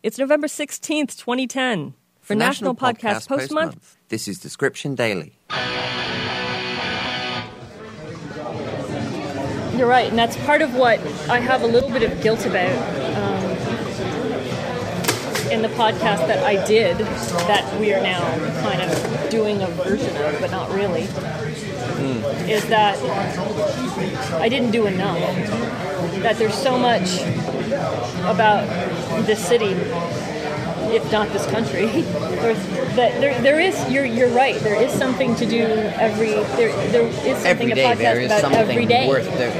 It's November 16th, 2010. For, National, Podcast, Post Month. This is Description Daily. You're right, and that's part of what I have a little bit of guilt about um, in the podcast that I did that we are now kind of doing a version of, but not really. Hmm. Is that I didn't do enough. That there's so much about this city, if not this country. That there, there is. You're, you're right. There is something to do every. There, there is something Every a podcast about every day. worth doing.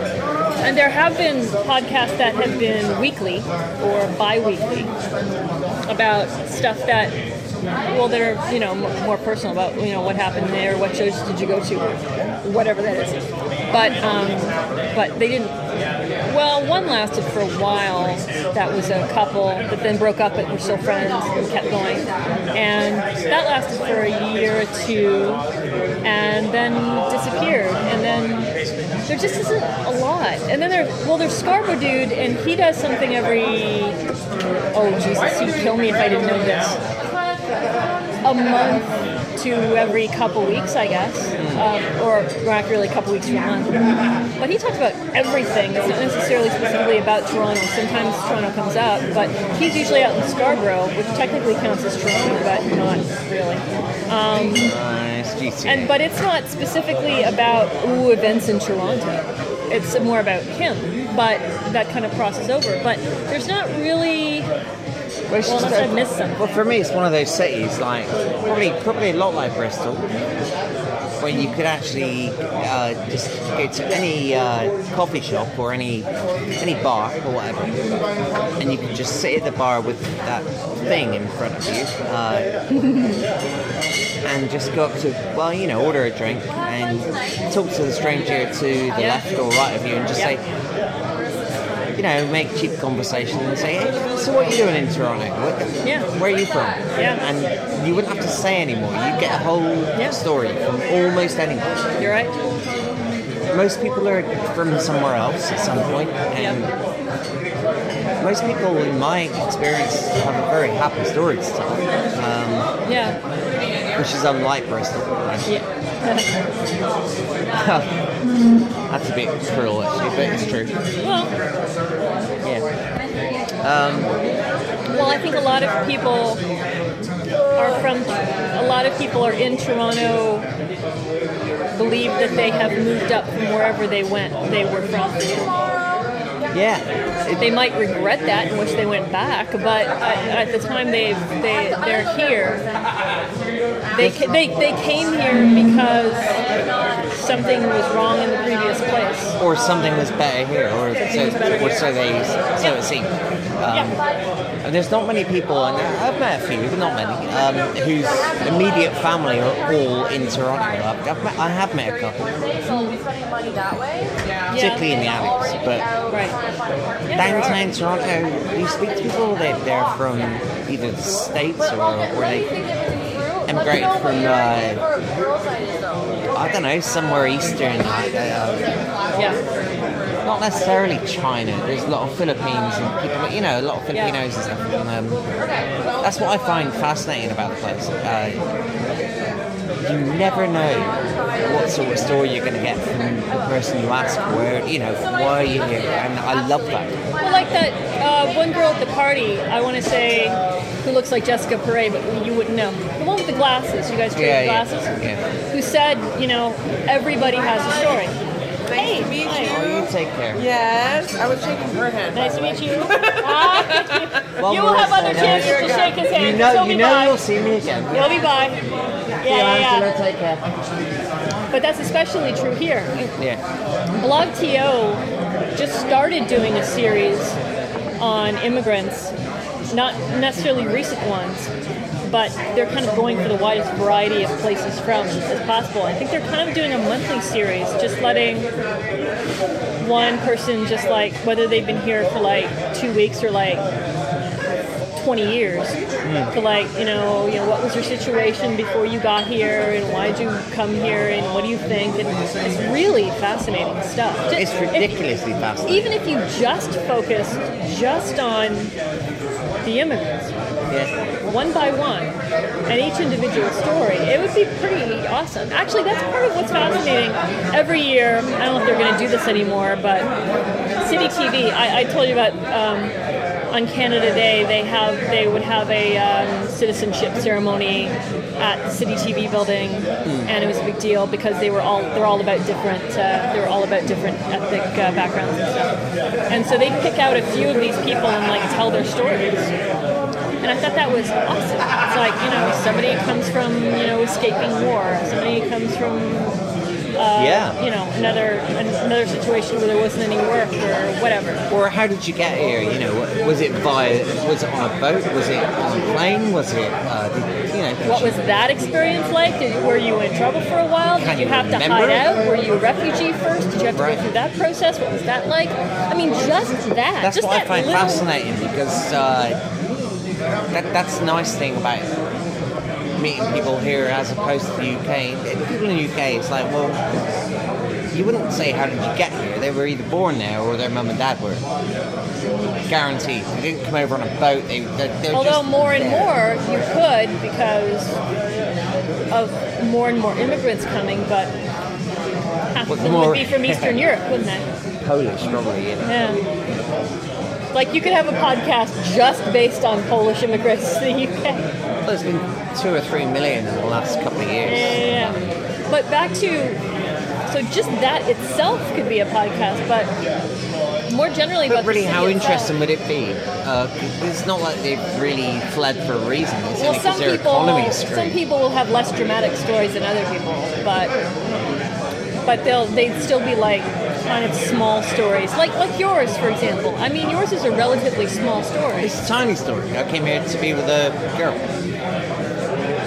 And there have been podcasts that have been weekly or bi-weekly about stuff that, well, they're you know more personal about you know what happened there, what shows did you go to, whatever that is. But um, but they didn't. Well, one lasted for a while. That was a couple that then broke up, but were still friends and kept going. And that lasted for a year or two, and then disappeared. And then there just isn't a lot. And then there, well, there's Scarborough dude, and he does something every. Oh Jesus, he'd kill me if I didn't know this. A month to every couple weeks, I guess, um, or not really a couple weeks a month. But he talks about everything. It's not necessarily specifically about Toronto. Sometimes Toronto comes up, but he's usually out in Scarborough, which technically counts as Toronto, but not really. Um, GTA. and but it's not specifically about ooh events in Toronto. It's more about him, but that kind of crosses over. But there's not really. Well, Well, unless a- I missed something. Well, for me, it's one of those cities, like probably probably a lot like Bristol, where you could actually uh, just go to any uh, coffee shop or any any bar or whatever, and you could just sit at the bar with that thing in front of you, uh, and just go up to well, you know, order a drink and talk to the stranger to the left or right of you, and just Yeah. say you know, make cheap conversation and say, hey, so what are you doing in Toronto? What, Yeah. Where are you from? Yeah. And you wouldn't have to say anymore. You get a whole Yeah. story from almost anyone. You're right. Most people are from somewhere else at some point, and most people, in my experience, have a very happy story to tell, um, Yeah. which is unlike Bristol. Yeah. That's a bit cruel, actually, but it's true. well, Yeah. Um, well, I think a lot of people are from. A lot of people are in Toronto. Believe that they have moved up from wherever they went. They were from. yeah. It- they might regret that and wish they went back, but at, at the time they they they're here. They, they they came here because something was wrong in the previous place. or something was better here, or so, was better or here. so they so it seemed. Um, Yeah. there's not many people, and I've met a few, but not many, um, whose immediate family are all in Toronto. I've, I've met, I have met a couple, particularly in the alleys, but Right. Yeah. downtown Toronto, you speak to people that they're from either the states or, or they emigrated from uh, I don't know somewhere eastern. Like, uh, Yeah. not necessarily China. There's a lot of Philippines and people, you know, a lot of Yeah. Filipinos and stuff. And, um, that's what I find fascinating about the place. Uh, you never know what sort of story you're going to get from the person you ask. Where you know, why are you here? And I love that. Well, like that uh, one girl at the party, I want to say, who looks like Jessica Paré, but you wouldn't know. The one with the glasses. You guys trade Yeah, yeah, glasses. yeah. Who said, you know, everybody has a story. Hey, to meet hi. you. Oh, you take care. Yes, I was shaking her hand. Nice to meet you. Well, you will have other chances to shake his hand. You 'cause know, he'll you be know, by. you'll see me again. You'll be by. Yeah, yeah, Angela, yeah. take care. But that's especially true here. Yeah. Blog TO just started doing a series on immigrants, not necessarily recent ones, but they're kind of going for the widest variety of places from as possible. I think they're kind of doing a monthly series, just letting one person just like whether they've been here for like two weeks or like 20 years to like you know you know what was your situation before you got here and why did you come here and what do you think and it's really fascinating stuff Just- It's if- ridiculously fascinating. even if you just focused just on the immigrants, Yeah. One by one, and each individual story, it would be pretty awesome. Actually, that's part of what's fascinating. Every year, I don't know if they're going to do this anymore, but City TV, I, I told you about um, on Canada Day, they have they would have a um, citizenship ceremony at the City TV building, and it was a big deal because they were all they're all about different uh, they were all about different ethnic uh, backgrounds and stuff, and so they pick out a few of these people and like tell their stories. And I thought that was awesome. It's like, you know, somebody comes from, you know, escaping war. Somebody comes from, uh, Yeah. you know, another another situation where there wasn't any work or whatever. Or how did you get here? You know, was it by Was it on a boat? Was it on a plane? Was it? Uh, did, you know. What was that experience like? Did, were you in trouble for a while? Did you you have to hide out? Were you a refugee first? Did you have to Right. go through that process? What was that like? I mean, just that. That's just what I that find little, fascinating because uh, that, that's the nice thing about meeting people here as opposed to the UK. People in the UK, it's like, well, you wouldn't say how did you get here. They were either born there or their mum and dad were. Guaranteed. They didn't come over on a boat. They, they're, they're Although more and there. more you could because of more and more immigrants coming, but half of them more- would be from Eastern Europe, wouldn't they? Polish, probably. You know. Yeah. Like you could have a podcast just based on Polish immigrants to the UK. Well, there's been two or three million in the last couple of years. Yeah. yeah. But back to so just that itself could be a podcast, but more generally But really, how itself. interesting would it be? Uh, it's not like they've really fled for a reason. It's Well, some people, economy some people will have less dramatic stories than other people, but but they'll they'd still be like kind of small stories, like like yours, for example. I mean, yours is a relatively small story. It's a tiny story. I came here to be with a girl.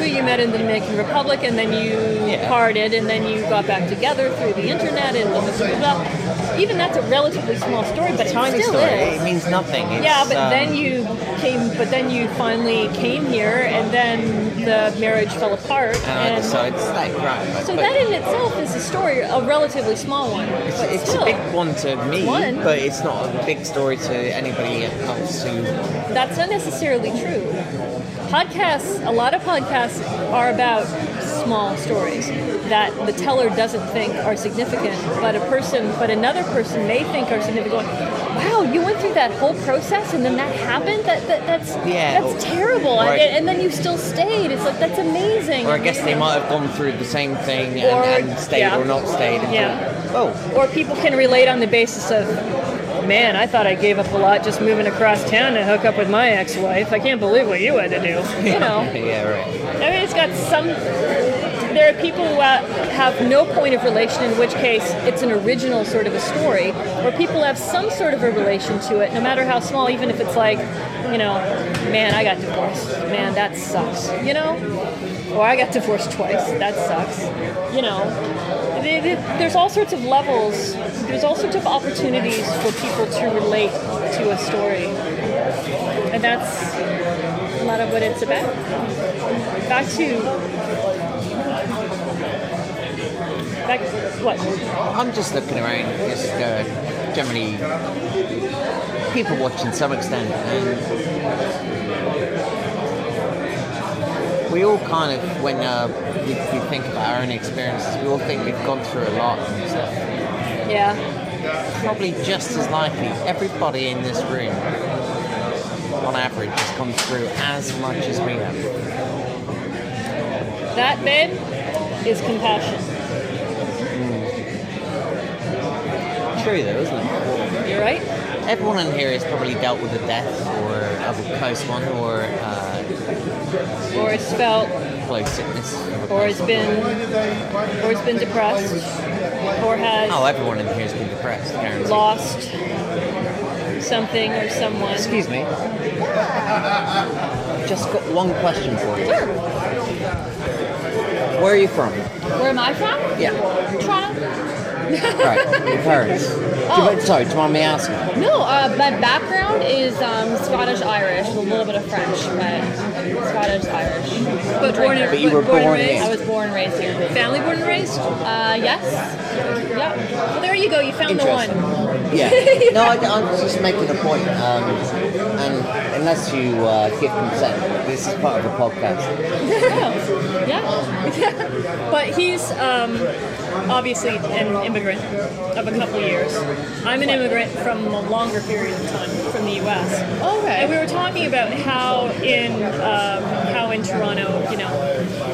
Who you met in the Dominican Republic, and then you Yeah. parted, and then you got back together through the internet, and blah, blah, blah, even that's a relatively small story, but it Tiny still story. is. It means nothing. It's, Yeah, but um, then you came, but then you finally came here, and then the marriage fell apart. And I decided to stay. Right. So that in itself is a story, a relatively small one. it's, but it's still, a big one to me, One. but it's not a big story to anybody else who. That's not necessarily true. Podcasts, a lot of podcasts are about small stories that the teller doesn't think are significant, but a person, but another person may think are significant. Wow, you went through that whole process and then that happened. That, that that's Yeah. that's terrible. And, and then you still stayed. It's like that's amazing. Or I guess they might have gone through the same thing and, Or- and stayed yeah. or not stayed. Yeah. thought, oh, or people can relate on the basis of man i thought i gave up a lot just moving across town to hook up with my ex-wife i can't believe what you had to do you know yeah, right. i mean it's got some there are people who uh, have no point of relation in which case it's an original sort of a story or people have some sort of a relation to it no matter how small even if it's like you know man i got divorced. Man that sucks you know? Or i got divorced twice. That sucks you know? There's all sorts of levels. There's all sorts of opportunities for people to relate to a story. And that's a lot of what it's about. Back to back what I'm just looking around, just uh, generally people watching to some extent, and we all kind of, when uh, we, we think about our own experiences, we all think we've gone through a lot and stuff. yeah Probably just as likely, everybody in this room, on average, has gone through as much as we have. that babe is compassion True, though, isn't it? you're right Everyone in here has probably dealt with a death or of a close one or uh, or it's felt close sickness. or it's been or it's been depressed or has Oh, everyone in here has been depressed, guaranteed. lost something or someone Excuse me. Just got one question for you. Where are you from? Where am I from? Yeah. Toronto. Right, your parents. Do you, Oh. sorry, do you mind me asking? No, uh, my background is um, Scottish Irish, a little bit of French, but Scottish Irish. but born, in, But you were born, born and raised I was born and raised here. family born and raised Uh, yes. Yep. well there you go you found the one Yeah. No, I, I'm just making a point. Um, and, and unless you uh, give consent. This is part of the podcast. Yeah. But he's um, obviously an immigrant of a couple years. I'm an immigrant from a longer period of time from the U.S. Okay. And we were talking about how in um, how in Toronto, you know,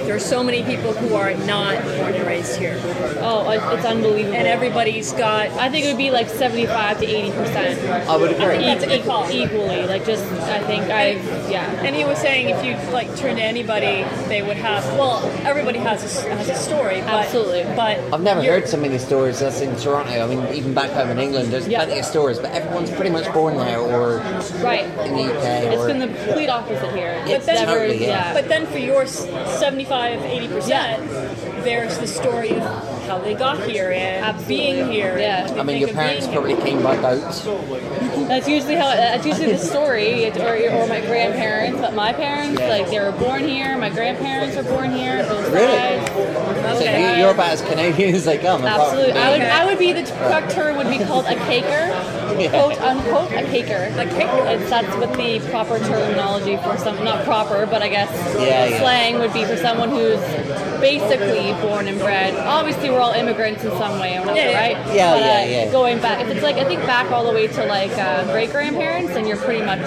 there are so many people who are not born and raised here, Oh, it's unbelievable. and everybody's got. I think it would be like 75 to 80 percent. I would agree. That's a good call. Equally, like just I think I yeah. And he was saying if you like turn to anybody, they would have. Well, everybody has a, has a story, but Absolutely. But I've never heard so many stories as in Toronto. I mean, even back home in England, there's Yeah. plenty of stories, but everyone's pretty much born there or Right. in the UK. It's or, been the complete opposite here. But then, never, Totally, yeah. But then for your s- 75, 80 percent, there's the story of how they got here and Absolutely. being here. Yeah. I mean, your parents being probably came by boat. That's usually how. That's usually the story, or, or my grandparents. But my parents, Yeah. like, they were born here. My grandparents were born here. Really? sides. So you, you're about as Canadian as they come. apart from Absolutely. I would. I would be the correct term would be called a caker, Yeah. quote unquote, a caker. Like it's, that's what the proper terminology for some, not proper, but I guess Yeah, yeah. slang would be for someone who's basically born and bred. Obviously, we're all immigrants in some way or another, Yeah, yeah. right? Yeah, but, yeah, uh, yeah. Going back, if it's like I think back all the way to like uh, great grandparents, then you're pretty much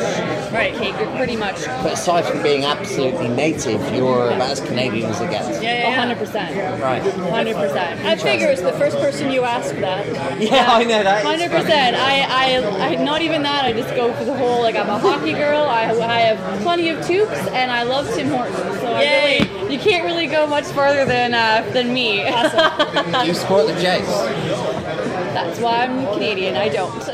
Right. Cake, you're pretty much But aside from being absolutely native, you're about as Canadian as it gets. Yeah, yeah, yeah. hundred percent, Right. Hundred percent. I figure it's the first person you ask that. Yeah, I know that. Hundred percent. I, I, I, not even that. I just go for the whole. Like I'm a hockey girl. I, I have plenty of tubes, and I love Tim Hortons. So I really, you can't really go much farther than uh, than me. You support the Jays. That's why I'm Canadian. I don't. nice.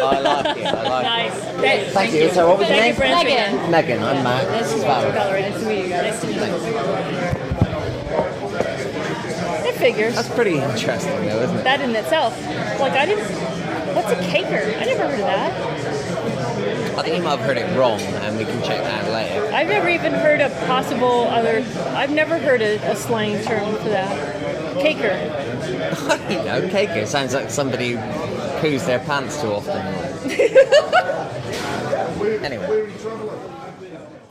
I like it. I like Nice. it. Thank, Thank you. So what was your name? you Megan. Megan, I'm Matt. This is Valerie. Valerie. nice to meet you guys. Nice to meet you. It figures. That's pretty interesting, though, isn't it? That in itself. Like, I didn't. What's a caker? I never heard of that. I think you might have heard it wrong, and we can check that later. I've never even heard a possible other. I've never heard a, a slang term for that. Caker. I don't know, caker sounds like somebody who poos their pants too often. anyway.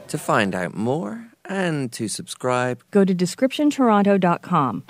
To find out more and to subscribe, Go to descriptiontoronto.com.